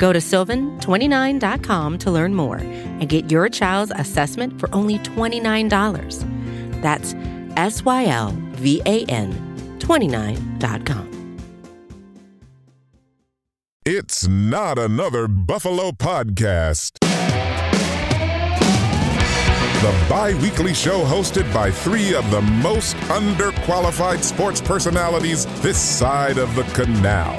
Go to sylvan29.com to learn more and get your child's assessment for only $29. That's S Y L V A N 29.com. It's not another Buffalo podcast. The bi weekly show hosted by three of the most underqualified sports personalities this side of the canal.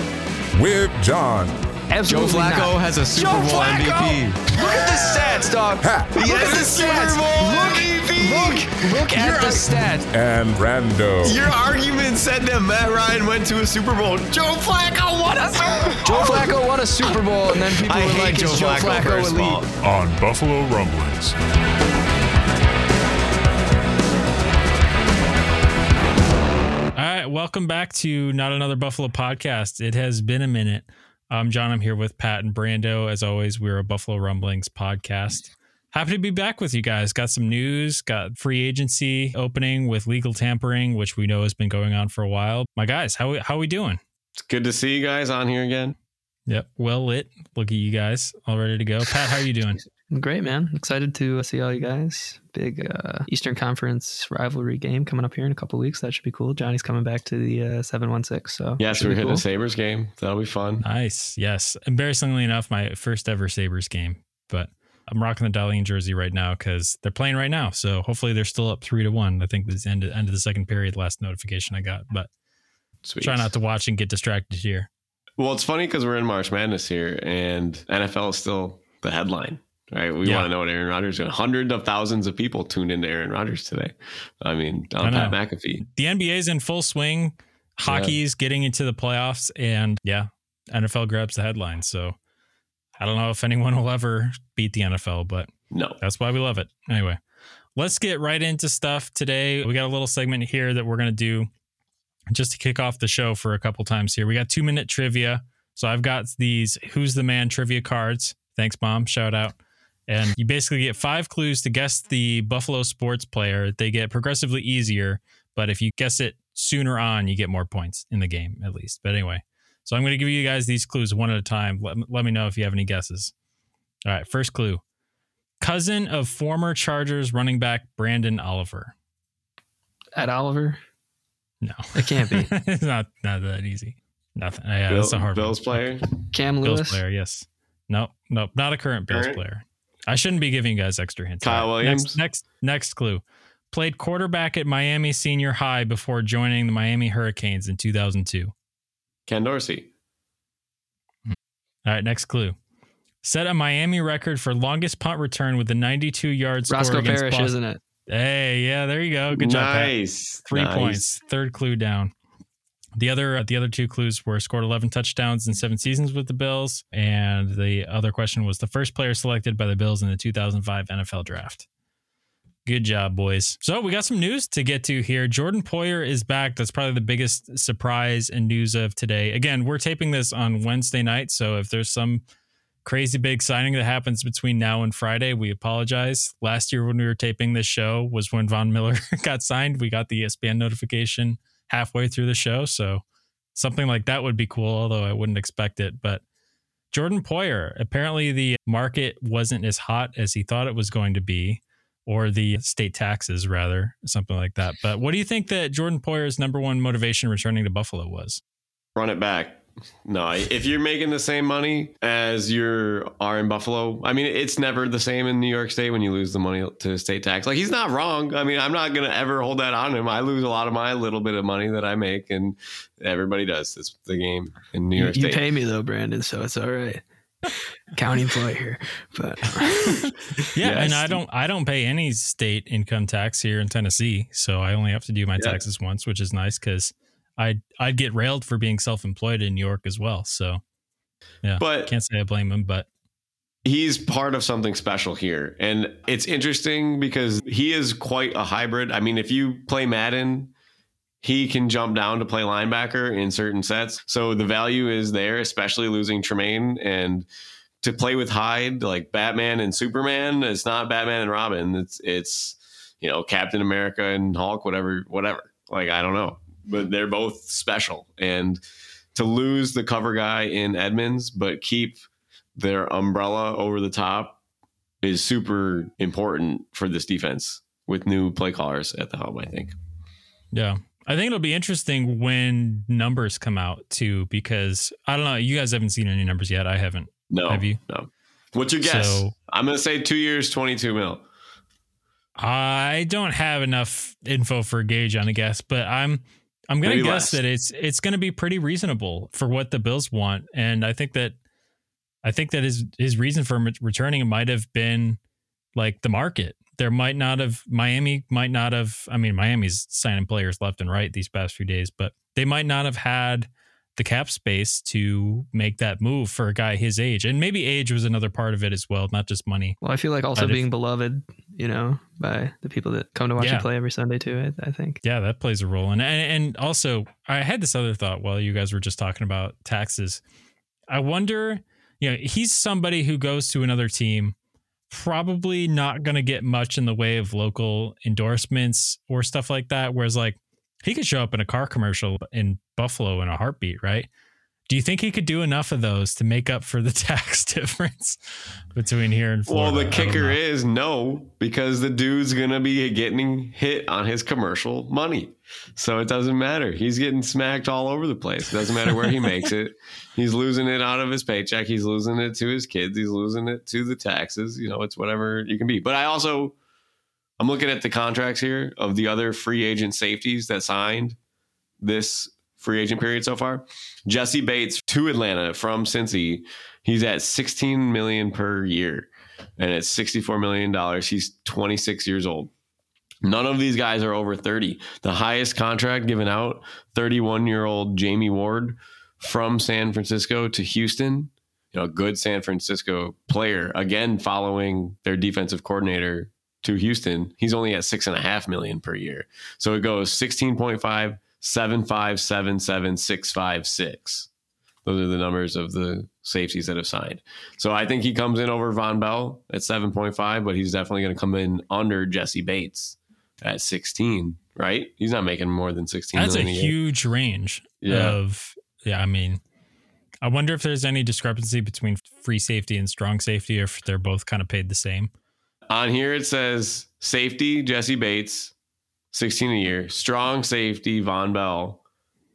With John, Absolutely Joe Flacco not. has a Super Joe Bowl Flacco! MVP. Look at the stats, dog. Pat, He Look has at the the stats. Super Bowl Look, MVP. look, Look at You're the stats. and Brando. Your argument said that Matt Ryan went to a Super Bowl. Joe Flacco won a Super Bowl. Joe Flacco won a Super Bowl, and then people I were like, Joe "Is Joe Flacco, Flacco first of elite?" on Buffalo Rumblings. All right, welcome back to Not Another Buffalo podcast. It has been a minute. I'm John. I'm here with Pat and Brando. As always, we're a Buffalo Rumblings podcast. Happy to be back with you guys. Got some news, got free agency opening with legal tampering, which we know has been going on for a while. My guys, how how we doing? It's good to see you guys on here again. Yep, well lit. Look at you guys, all ready to go. Pat, how are you doing? Great, man. Excited to see all you guys. Big uh, Eastern Conference rivalry game coming up here in a couple weeks. That should be cool. Johnny's coming back to the uh, 716. So Yes, should we're hitting cool. a Sabres game. That'll be fun. Nice. Yes. Embarrassingly enough, my first ever Sabres game, but I'm rocking the Dahlin jersey right now because they're playing right now. So hopefully they're still up three to one. I think this end end of the second period, last notification I got, but Sweet. try not to watch and get distracted here. Well, it's funny because we're in March Madness here, and NFL is still the headline. Right, we Yeah. want to know what Aaron Rodgers. is Hundreds of thousands of people tuned into Aaron Rodgers today. I mean, on. Pat McAfee. The NBA's in full swing. Hockey's getting into the playoffs, and yeah, NFL grabs the headline. So I don't know if anyone will ever beat the NFL, but No, That's why we love it. Anyway, let's get right into stuff today. We got a little segment here that we're going to do just to kick off the show for a couple times here. We got two minute trivia. So I've got these Who's the Man trivia cards. Thanks, Mom. Shout out. And you basically get five clues to guess the Buffalo sports player. They get progressively easier, but if you guess it sooner on, you get more points in the game, at least. But anyway, so I'm going to give you guys these clues one at a time. Let, let me know if you have any guesses. All right, first clue cousin of former Chargers running back Brandon Oliver. At Oliver. No, It can't be. it's not not that easy. Nothing. Yeah, Bill- that's a hard Bills one. player. Cam Lewis. Bills player. Yes. No, no, not a current Bills Current? player. I shouldn't be giving you guys extra hints. Kyle All Williams? Next, next, next clue. Played quarterback at Miami Senior High before joining the Miami Hurricanes in 2002. Ken Dorsey. All right, next clue. Set a Miami record for longest punt return with a 92 yard score Roscoe against Parrish, Boston. isn't it? Hey, yeah, there you go. Good job. Pat. nice. Three Nice. points. Third clue down. The other the other two clues were scored 11 touchdowns in seven seasons with the Bills, and the other question was the first player selected by the Bills in the 2005 NFL Draft. Good job, boys. So we got some news to get to here. Jordan Poyer is back. That's probably the biggest surprise and news of today. Again, we're taping this on Wednesday night, so if there's some crazy big signing that happens between now and Friday, we apologize. Last year when we were taping this show was when Von Miller got signed. We got the ESPN notification halfway through the show, so something like that would be cool, although I wouldn't expect it. But Jordan Poyer, apparently the market wasn't as hot as he thought it was going to be, or the state taxes rather, something like that. But what do you think that Jordan Poyer's number one motivation returning to Buffalo was? Run it back. No, if you're making the same money as you are in Buffalo, I mean, it's never the same in New York State when you lose the money to state tax. Like he's not wrong. I mean, I'm not gonna ever hold that on him. I lose a lot of my little bit of money that I make, and everybody does. It's the game in New York you State. You pay me though, Brandon, so it's all right. County employee here, but Yeah, and I don't I don't pay any state income tax here in Tennessee, so I only have to do my Yeah. taxes once, which is nice because I'd I'd get railed for being self employed in New York as well. So yeah, But can't say I blame him, but he's part of something special here. And it's interesting because he is quite a hybrid. I mean, if you play Madden, he can jump down to play linebacker in certain sets. So the value is there, especially losing Tremaine and to play with Hyde, like Batman and Superman. It's not Batman and Robin. It's it's you know Captain America and Hulk, whatever, whatever. Like I don't know, but they're both special. And to lose the cover guy in Edmunds, but keep their umbrella over the top is super important for this defense with new play callers at the helm. I think. Yeah. I think it'll be interesting when numbers come out too, because I don't know. You guys haven't seen any numbers yet. I haven't. No. Have you? No. What's your guess? So- I'm going to say two years, 22 mil. I don't have enough info for a gauge on a guess, but I'm I'm gonna guess less. that it's it's gonna be pretty reasonable for what the Bills want, and I think that I think that his his reason for returning might have been like the market. There might not have Miami might not have. I mean, Miami's signing players left and right these past few days, but they might not have had the cap space to make that move for a guy his age, and maybe age was another part of it as well, not just money. Well, I feel like also But if- being beloved, you know, by the people that come to watch Yeah. you play every Sunday too. I, I think. Yeah, that plays a role. And, and and also, I had this other thought while you guys were just talking about taxes. I wonder, you know, he's somebody who goes to another team, probably not going to get much in the way of local endorsements or stuff like that. Whereas, like, he could show up in a car commercial in Buffalo in a heartbeat, right? Do you think he could do enough of those to make up for the tax difference between here and Florida? Well, the kicker is no, because the dude's going to be getting hit on his commercial money. So it doesn't matter. He's getting smacked all over the place. It doesn't matter where he makes it. He's losing it out of his paycheck. He's losing it to his kids. He's losing it to the taxes. You know, it's whatever you can be. But I also, I'm looking at the contracts here of the other free agent safeties that signed this free agent period so far. Jessie Bates to Atlanta from Cincy. He's at 16 million per year and it's 64 million dollars. He's 26 years old. None of these guys are over 30. The highest contract given out, 31 year old Jamie Ward from San Francisco to Houston. You know, good San Francisco player. Again, following their defensive coordinator to Houston. He's only at six and a half million per year. So it goes 16.5, 757, 656. Those are the numbers of the safeties that have signed. So I think he comes in over Vonn Bell at 7.5, but he's definitely going to come in under Jessie Bates at 16, right? He's not making more than 16 That's a huge range Yeah. of yeah, I mean I wonder if there's any discrepancy between free safety and strong safety or if they're both kind of paid the same. On here it says safety Jessie Bates, 16 a year. Strong safety Vonn Bell,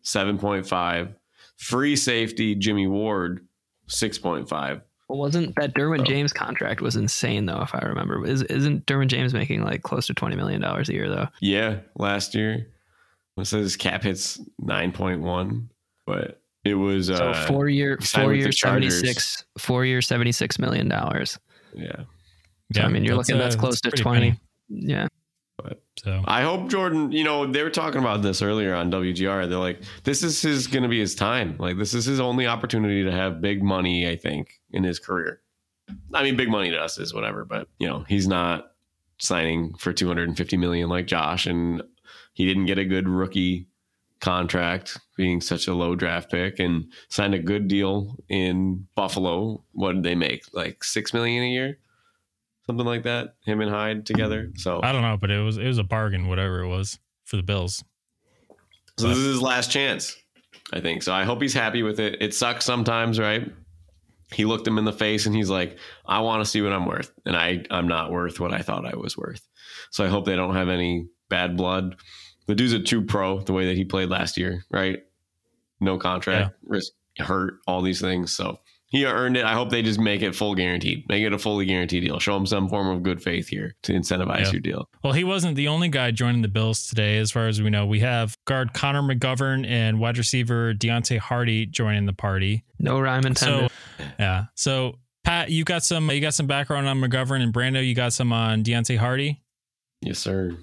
7.5. Free safety Jimmie Ward, 6.5. Well, wasn't that Derwin Oh. James contract was insane though? If I remember, Is, isn't Derwin James making like close to twenty million dollars a year though? Yeah, last year. It says cap hits 9.1, but it was So uh four year, four year seventy six, four year seventy six million dollars. yeah. So I mean, you're looking uh, that's close to twenty. penny. Yeah, So I hope Jordan, you know, they were talking about this earlier on WGR. They're like, this is his going to be his time. Like, this is his only opportunity to have big money, I think, in his career. I mean, big money to us is whatever, but, you know, he's not signing for 250 million like Josh, and he didn't get a good rookie contract being such a low draft pick and signed a good deal in Buffalo. What did they make? Like six million a year? Something like that. Him and Hyde together. So I don't know, but it was it was a bargain, whatever it was for the Bills. So this is his last chance, I think. So I hope he's happy with it. It sucks sometimes, right? He looked him in the face and he's like, I want to see what I'm worth. And I, I'm not worth what I thought I was worth. So I hope they don't have any bad blood. The dude's a true pro the way that he played last year, right? No contract, risk hurt, all these things. So he earned it. I hope they just make it full guaranteed. Make it a fully guaranteed deal. Show him some form of good faith here to incentivize Yeah. your deal. Well, he wasn't the only guy joining the Bills today, as far as we know. We have guard Connor McGovern and wide receiver Deonte Harty joining the party. no rhyme intended. So yeah. So Pat, you got some you got some background on McGovern and Brando, you got some on Deonte Harty. Yes, sir.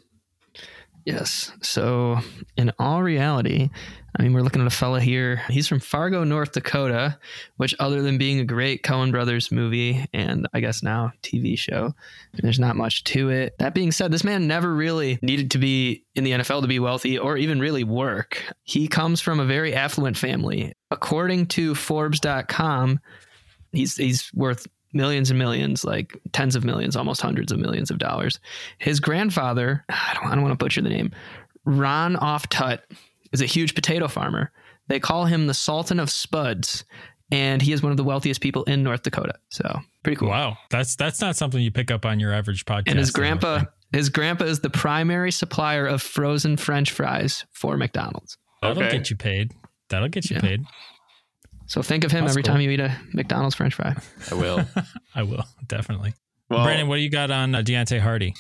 Yes. So, in all reality, I mean, we're looking at a fella here. He's from Fargo, North Dakota, which, other than being a great Coen Brothers movie and I guess now TV show, there's not much to it. That being said, this man never really needed to be in the NFL to be wealthy or even really work. He comes from a very affluent family. According to Forbes.com, he's he's worth millions and millions, like tens of millions, almost hundreds of millions of dollars. His grandfather, I don't, I don't want to butcher the name, Ron Offutt, is a huge potato farmer. They call him the Sultan of Spuds, and he is one of the wealthiest people in North Dakota. So pretty cool. Wow, that's that's not something you pick up on your average podcast. And his grandpa, his grandpa is the primary supplier of frozen French fries for McDonald's. That'll Okay. get you paid. That'll get you Yeah. paid. So think of him That's every cool. time you eat a McDonald's French fry. I will. I will definitely. Well, Brandon, what do you got on uh, Deonte Harty?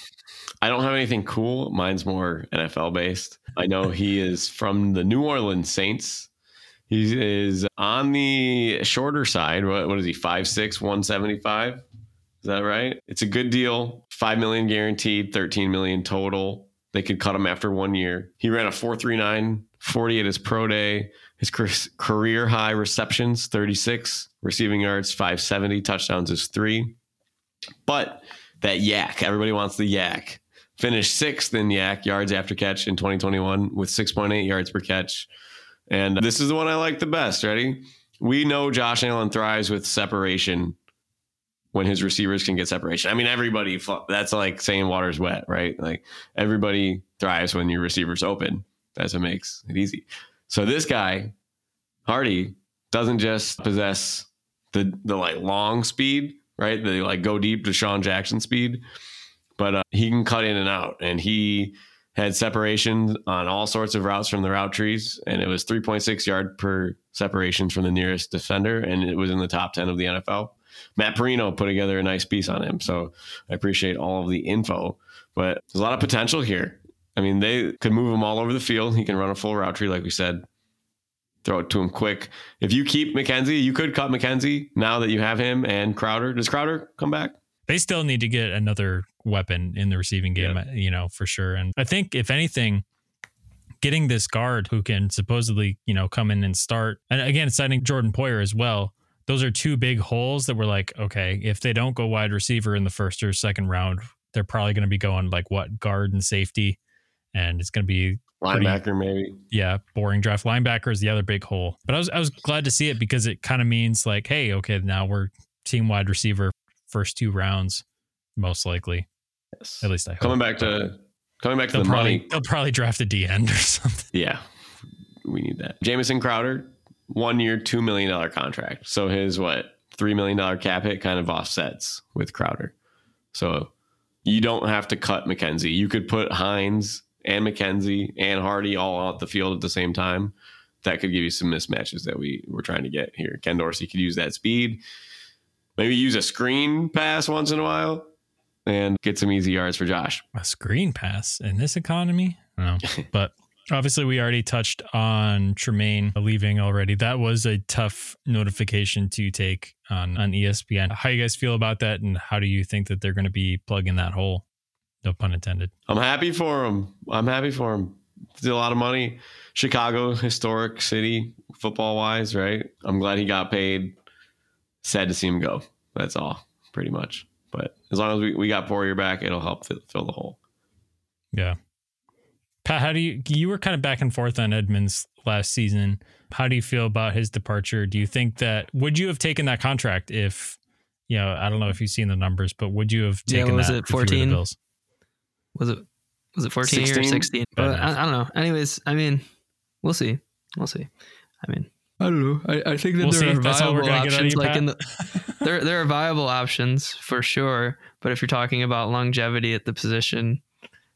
I don't have anything cool. Mine's more NFL based. I know he is from the New Orleans Saints. He is on the shorter side. What, what is he? 5'6, 175. Is that right? It's a good deal. 5 million guaranteed, 13 million total. They could cut him after one year. He ran a 439 40 at his pro day. His career high receptions, 36. Receiving yards, 570. Touchdowns is three. But that yak, everybody wants the yak. Finished sixth in yak yards after catch in 2021 with 6.8 yards per catch. And this is the one I like the best. Ready? We know Josh Allen thrives with separation when his receivers can get separation. I mean, everybody, that's like saying water's wet, right? Like everybody thrives when your receiver's open. That's what makes it easy. So this guy, Harty, doesn't just possess the the like long speed, right? The like go deep to Sean Jackson speed, but uh, he can cut in and out, and he had separation on all sorts of routes from the route trees, and it was 3.6 yard per separations from the nearest defender, and it was in the top 10 of the NFL. Matt Parrino put together a nice piece on him, so I appreciate all of the info. But there's a lot of potential here. I mean, they could move him all over the field. He can run a full route tree, like we said. Throw it to him quick. If you keep McKenzie, you could cut McKenzie now that you have him and Crowder. Does Crowder come back? They still need to get another weapon in the receiving game, you know, for sure. And I think if anything, getting this guard who can supposedly, you know, come in and start, and again, citing Jordan Poyer as well. Those are two big holes that were like, okay, if they don't go wide receiver in the first or second round, they're probably going to be going like what guard and safety, and it's going to be Pretty- Linebacker, maybe. yeah, boring draft. Linebacker is the other big hole. But I was I was glad to see it because it kind of means like, hey, okay, now we're team wide receiver first two rounds, most likely. Yes. At least I hope. Coming back to coming back to they'll the probably money. they'll probably draft a D end or something. Yeah, we need that. Jamison Crowder, one year, two million dollar contract. So his what three million dollar cap hit kind of offsets with Crowder. So you don't have to cut McKenzie. You could put Hines and McKenzie and Harty all out the field at the same time. That could give you some mismatches that we were trying to get here. Ken Dorsey could use that speed. Maybe use a screen pass once in a while and get some easy yards for Josh. A screen pass in this economy? No. but obviously we already touched on Tremaine leaving already. That was a tough notification to take on, on ESPN. How you guys feel about that and how do you think that they're going to be plugging that hole? No pun intended. I'm happy for him. I'm happy for him. It's a lot of money. Chicago, historic city, football wise, right? I'm glad he got paid. Sad to see him go. That's all, pretty much. But as long as we, we got Poyer back, it'll help fill, fill the hole. Yeah. Pat, how do you you were kind of back and forth on Edmunds last season. How do you feel about his departure? Do you think that would you have taken that contract if you know, I don't know if you've seen the numbers, but would you have Yeah, taken what was that it, if you were the 14? Bills? Was it was it 14 or 16? 16? But I, I don't know. Anyways, I mean, we'll see. We'll see. I mean, I don't know. I, I think that We'll there see. are That's all we're viable gonna get out of options. Like in the, there, there are viable options for sure. But if you're talking about longevity at the position,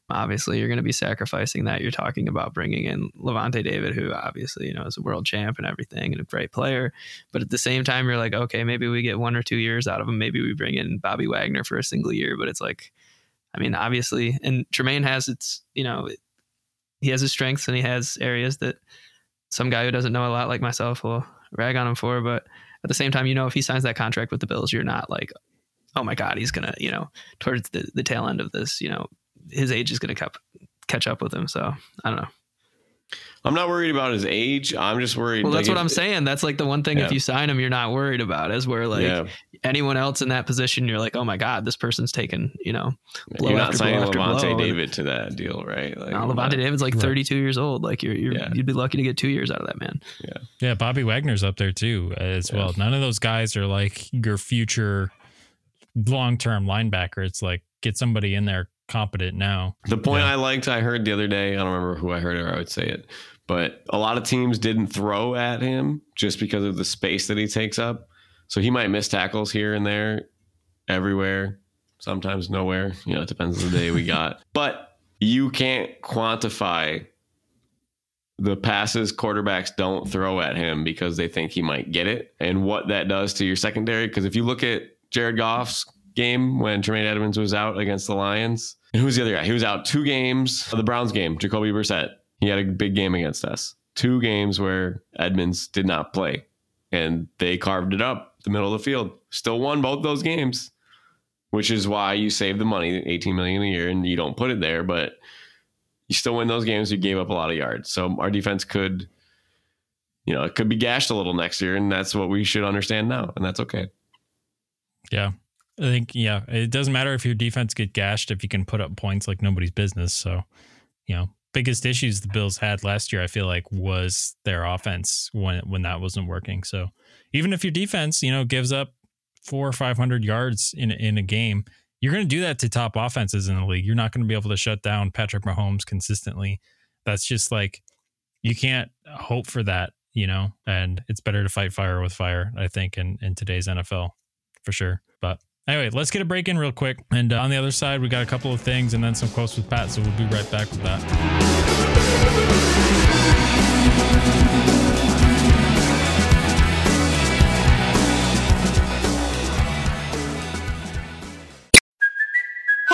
obviously you're going to be sacrificing that. You're talking about bringing in Lavonte David, who obviously you know is a world champ and everything, and a great player. But at the same time, you're like, okay, maybe we get one or two years out of him. Maybe we bring in Bobby Wagner for a single year. But it's like, I mean, obviously, and Tremaine has its, you know, he has his strengths and he has areas that some guy who doesn't know a lot like myself will rag on him for. But at the same time, you know, if he signs that contract with the Bills, you're not like, oh my God, he's gonna, you know, towards the, the tail end of this, you know, his age is gonna catch up with him. So I don't know. I'm not worried about his age. I'm just worried. Well, that's like, what if- I'm saying. That's like the one thing Yeah. if you sign him, you're not worried about is where like yeah, anyone else in that position, you're like, oh my god, this person's taken. You know, blow you're not after signing blow after Lavonte blow. David to that deal, right? Like, now we're Lavonte not- David's like Right. 32 years old. Like you're, you're Yeah. you'd be lucky to get two years out of that man. Yeah, yeah. Bobby Wagner's up there too as Yeah. well. None of those guys are like your future long term linebacker. It's like get somebody in there competent now. The point Yeah. I liked, I heard the other day. I don't remember who I heard it or I would say it, but a lot of teams didn't throw at him just because of the space that he takes up. So he might miss tackles here and there, everywhere, sometimes nowhere. You know, it depends on the day we got. But you can't quantify the passes quarterbacks don't throw at him because they think he might get it and what that does to your secondary. Because if you look at Jared Goff's game when Tremaine Edmunds was out against the Lions, and who's the other guy? He was out two games, the Browns game, Jacoby Brissett. He had a big game against us. Two games where Edmunds did not play, and they carved it up the middle of the field. Still won both those games, which is why you save the money, 18 million a year, and you don't put it there, but you still win those games. You gave up a lot of yards. So our defense could, you know, it could be gashed a little next year, and that's what we should understand now, and that's okay. Yeah. I think yeah, it doesn't matter if your defense get gashed if you can put up points like nobody's business. So, you know, biggest issues the Bills had last year, I feel like, was their offense when when that wasn't working. So, even if your defense, you know, gives up four or five hundred yards in in a game, you're going to do that to top offenses in the league. You're not going to be able to shut down Patrick Mahomes consistently. That's just like you can't hope for that, you know. And it's better to fight fire with fire, I think, in in today's NFL for sure. But anyway, let's get a break in real quick. And uh, on the other side, we got a couple of things and then some quotes with Pat. So we'll be right back with that.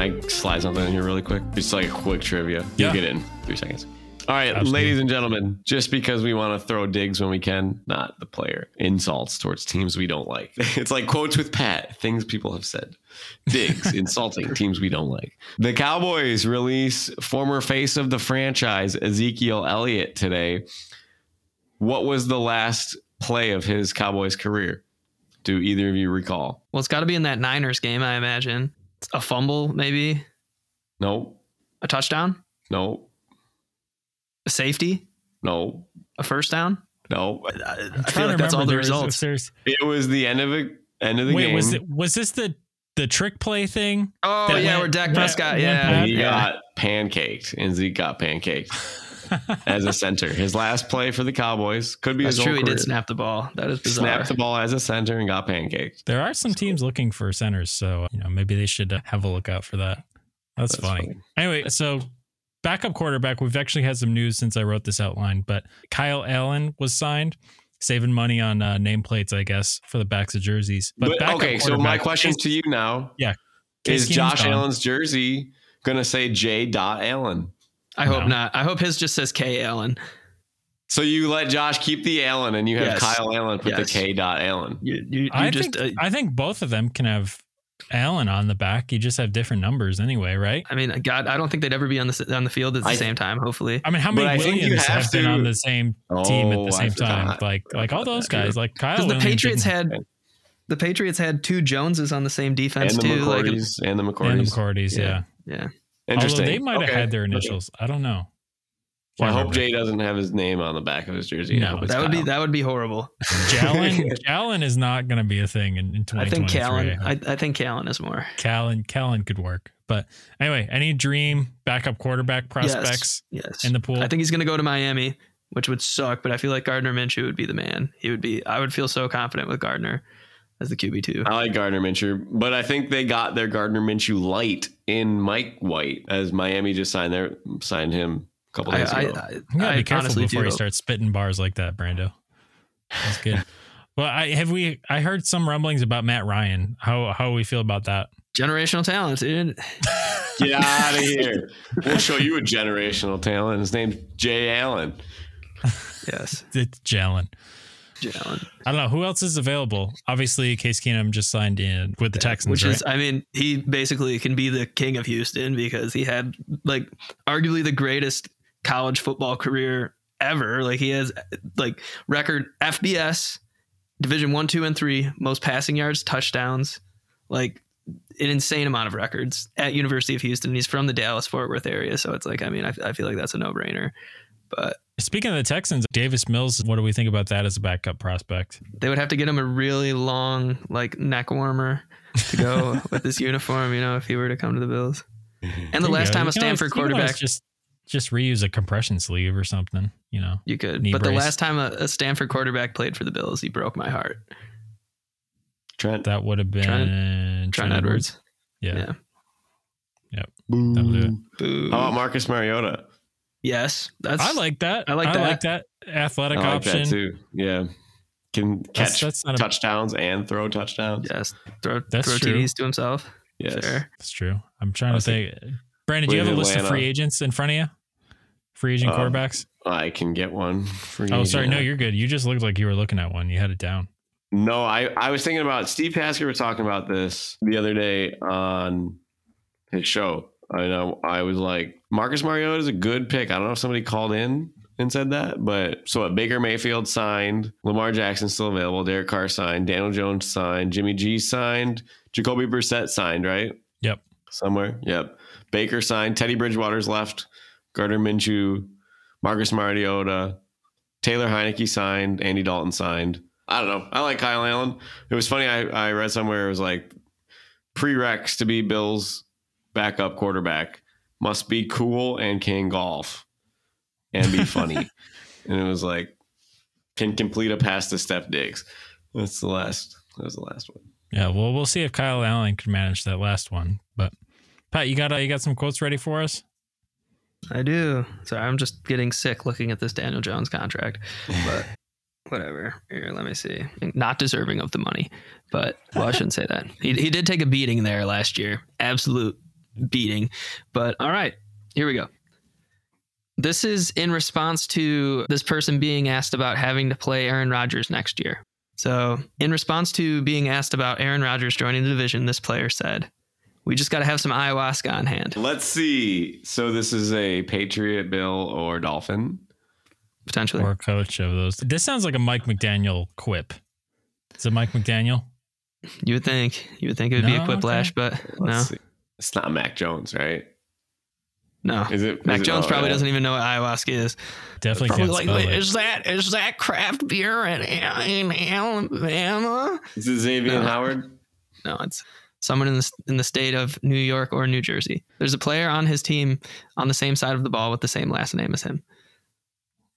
I slide something in here really quick? Just like a quick trivia. Yeah. You'll get in three seconds. All right, Absolutely. ladies and gentlemen, just because we want to throw digs when we can, not the player, insults towards teams we don't like. It's like quotes with Pat, things people have said. Digs, insulting teams we don't like. The Cowboys release former face of the franchise, Ezekiel Elliott, today. What was the last play of his Cowboys career? Do either of you recall? Well, it's got to be in that Niners game, I imagine. A fumble, maybe No, a touchdown, no, a safety, no, a first down. no. I, I Trying feel to like that's all the remember, there was- results. It was the end of it. End of the wait, game. was it was this the the trick play thing? Oh yeah, went- where Dak Prescott. went Yeah, he yeah. got pancaked, and Zeke got pancaked as a center. His last play for the Cowboys could be That's his true. whole He did snap the ball. That is bizarre. Snapped the ball as a center and got pancaked. There are some teams looking for centers, so you know maybe they should uh, have a look out for that. That's, That's funny. funny. Anyway, so backup quarterback. We've actually had some news since I wrote this outline, but Kyle Allen was signed, saving money on uh, nameplates, I guess, for the backs of jerseys. But, But, okay, so my question Case- to you now Yeah. Case is Keenum's Josh gone. Allen's jersey going to say J. Dot Allen? I hope not. I hope his just says K Allen. So you let Josh keep the Allen and you have Yes. Kyle Allen put Yes. the K. Dot Allen. You, you, you I just. think uh, I think both of them can have Allen on the back. You just have different numbers anyway, right? I mean, God, I don't think they'd ever be on the on the field at the I- same time. Hopefully, I mean, how many I think you Williams have have, been on the same team at Oh, the same time? forgot. Like, like all those guys, like Kyle. because the Patriots had the Patriots had two Joneses on the same defense And the too. Like, and the and the McCourties. McCourties, yeah. yeah, yeah. Interesting. Although they might have had their Okay. initials. I don't know. Well, I Can't hope remember. Jay doesn't have his name on the back of his jersey. No, I hope it's That would be that would be horrible. Jalen, Jalen is not going to be a thing in, in I think Callan. hope. I, I think Callan is more. Callan, Callan could work. But anyway, any dream backup quarterback prospects Yes. yes. in the pool? I think he's going to go to Miami. which would suck. But I feel like Gardner Minshew would be the man. He would be. I would feel so confident with Gardner as the QB two. I like Gardner Minshew, but I think they got their Gardner Minshew light in Mike White as Miami just signed their signed him a couple days I, ago. I, You gotta I be careful before do you start spitting bars like that, Brando. That's good. well, I have we. I heard some rumblings about Matt Ryan. How how we feel about that? generational talent, dude. Get out of here. We'll show you a generational talent. His name's Jay Allen. Yes, It's Jalen. Jalen. I don't know who else is available. Obviously, Case Keenum just signed in with the Texans, Which right? is, I mean, he basically can be the king of Houston because he had like arguably the greatest college football career ever. Like he has like record FBS, Division one, two, and three, most passing yards, touchdowns, like an insane amount of records at University of Houston. He's from the Dallas Fort Worth area, so it's like, I mean, I, I feel like that's a no brainer. But Speaking of the Texans, Davis Mills. What do we think about that as a backup prospect? they would have to get him a really long like neck warmer to go with this uniform, you know, if he were to come to the Bills. Mm-hmm. And the last go. time You a can always- Stanford you can always quarterback, just just reuse a compression sleeve or something. You know, you could, knee but the last time a, a Stanford quarterback played for the Bills, he broke my heart. Trent. that would have been Trent- Trent Edwards. Yeah. Yeah. That'll do it. Boo. How about Marcus Mariota? Yes, that's I like that. I like that I that. like that athletic I like option. that too. Yeah. Can catch that's not a- touchdowns and throw touchdowns. yes, throw That's throw true. TDs to himself. Yes. Sure. That's true. I'm trying to Okay. think. Brandon, do you have a list of free agents in front of you? Free agent Um, quarterbacks? I can get one for you. Oh, sorry. No, you're good. You just looked like you were looking at one. You had it down. No, I, I was thinking about Steve Tasker was talking about this the other day on his show. I know I was like, Marcus Mariota is a good pick. I don't know if somebody called in and said that, but so what Baker Mayfield signed, Lamar Jackson still available, Derek Carr signed, Daniel Jones signed, Jimmy G signed, Jacoby Brissett signed, right? Yep. Somewhere. Yep. Baker signed, Teddy Bridgewater's left, Gardner Minshew, Marcus Mariota, Taylor Heinicke signed, Andy Dalton signed. I don't know. I like Kyle Allen. It was funny. I, I read somewhere it was like prereqs to be Bill's backup quarterback must be cool and can golf and be funny. and it was like can complete a pass to Steph Diggs. That's the last. That was the last one. Yeah. Well, we'll see if Kyle Allen can manage that last one. But Pat, you got uh, you got some quotes ready for us? I do. Sorry, I'm just getting sick looking at this Daniel Jones contract, but whatever. Here, let me see. Not deserving of the money, but well, I shouldn't say that. He he did take a beating there last year, absolute beating. But all right, here we go. This is in response to this person being asked about having to play Aaron Rodgers next year. So, in response to being asked about Aaron Rodgers joining the division, this player said, "We just got to have some ayahuasca on hand, Let's see. So this is a Patriot, Bill, or Dolphin. potentially." Or coach of those? This sounds like a Mike McDaniel quip. Is it Mike McDaniel? You would think. You would think it would be No, a quiplash, but Let's no, see. It's not Mac Jones, right? no. Is it? Mac is it- Jones oh, probably yeah. doesn't even know what ayahuasca is. Definitely Probably can't like, spell it. is that is that craft beer in, in Alabama? Is it Xavier No. Howard? No, it's someone in the in the state of New York or New Jersey. There's a player on his team on the same side of the ball with the same last name as him.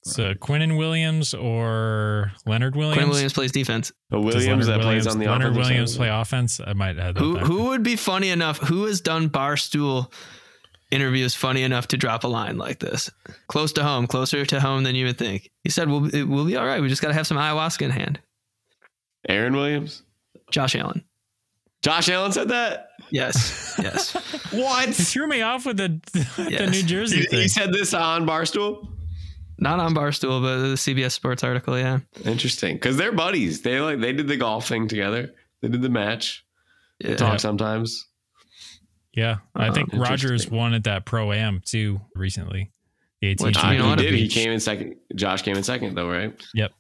So Quinnen Williams or Leonard Williams? Quinn Williams plays defense. The Williams Leonard that plays on the Leonard offensive Williams side? play offense? I might have that. Who back. who would be funny enough? Who has done barstool interviews funny enough to drop a line like this? Close to home, closer to home than you would think. He said, "We'll it, we'll be all right. We just got to have some ayahuasca in hand." Aaron Williams. Josh Allen. Josh Allen said that. Yes. Yes. What? He threw me off with the the Yes. New Jersey He, thing. he said this on Barstool. Not on Barstool, but the CBS Sports article. Yeah. Interesting, because they're buddies. They like they did the golf thing together. They did the match. They Yeah. talk sometimes. yeah, I Oh, think Rodgers won at that pro am too recently. The AT&T. Which, Uh, you know he what? did. He came in second. Josh came in second, though, right? Yep.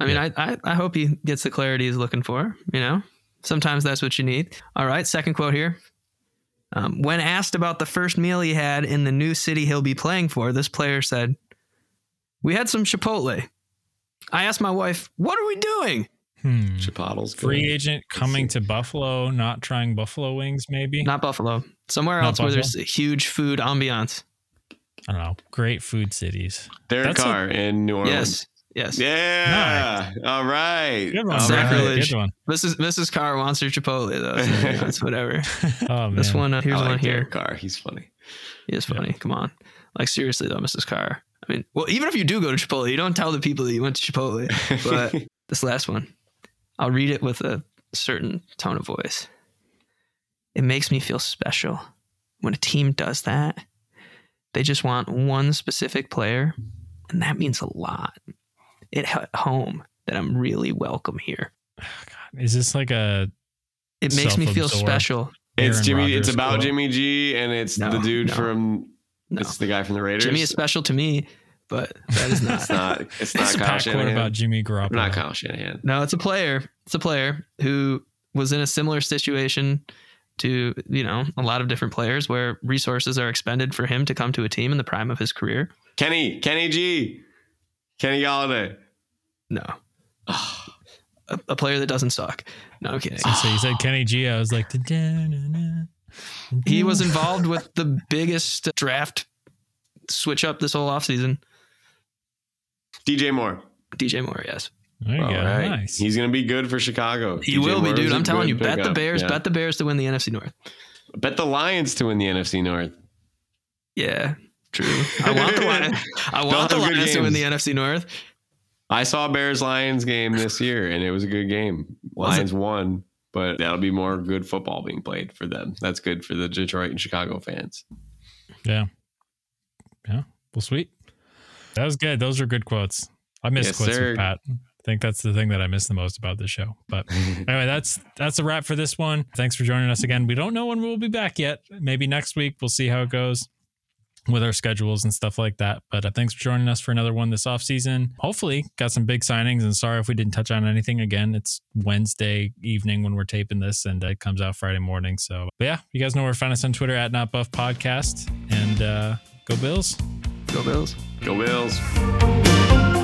I mean, I, I I hope he gets the clarity he's looking for. You know, sometimes that's what you need. All right. Second quote here. Um, when asked about the first meal he had in the new city he'll be playing for, this player said, "We had some Chipotle." I asked my wife, "What are we doing?" Hmm. Chipotle's good. Free agent coming to Buffalo, not trying buffalo wings, maybe. Not Buffalo. Somewhere Not else where there's a huge food ambiance. I don't know, great food cities. Derek That's a- Carr in New Orleans. Yes. Yes. Yeah. All right. Good one. All man. right. Sacrilege. Good one. Mrs. Mrs. Carr wants her Chipotle though. So that's whatever. Oh man. This one, uh, I here's like one here. Derek Carr. He's funny. He is funny. Come on. Like seriously though, Mrs. Carr. I mean, well, even if you do go to Chipotle, you don't tell the people that you went to Chipotle. But this last one, I'll read it with a certain tone of voice. It makes me feel special when a team does that. They just want one specific player, and that means a lot. It hit home that I'm really welcome here. Is this like a It makes me feel Self-absorbed. special. It's Jimmy. Rodgers it's about quote? Jimmy G, and it's No, the dude no. from. No. It's the guy from the Raiders. Jimmy is special to me, but that is not. It's not. It's It's not a Kyle pack quote Shanahan. about Jimmy Garoppolo. not Kyle Shanahan. No, it's a player. It's a player who was in a similar situation to, you know, a lot of different players where resources are expended for him to come to a team in the prime of his career. Kenny. Kenny G. Kenny Golladay. No. Ah. a, a player that doesn't suck. No, I'm kidding. So you said Kenny G. I was like, "Da-da-na-na, He was involved with the biggest draft switch up this whole offseason. DJ Moore. DJ Moore, yes. There you All go. right. Nice. He's gonna be good for Chicago. He DJ will be, Moore dude. is a I'm telling you, good bet the. Bears, Yeah. bet the Bears to win the NFC North. Bet the Lions to win the NFC North. Yeah, true. I want the Lions. I want the They'll Lions to win the. NFC North. I saw Bears Lions game this year, and it was a good game. Was it? Lions won, but that'll be more good football being played for them. That's good for the Detroit and Chicago fans. Yeah. Yeah. Well, sweet. That was good. Those were good quotes. I miss Yes, quotes sir. with Pat. I think that's the thing that I miss the most about this show. But anyway, that's that's a wrap for this one. Thanks for joining us again. We don't know when we'll be back yet. Maybe next week. We'll see how it goes with our schedules and stuff like that. But uh, thanks for joining us for another one this off season. Hopefully, got some big signings. And sorry if we didn't touch on anything. Again, it's Wednesday evening when we're taping this, and it comes out Friday morning. So, but yeah, you guys know where to find us on Twitter at Not Buff Podcast. And uh, go Bills. Go Bills. Go Bills.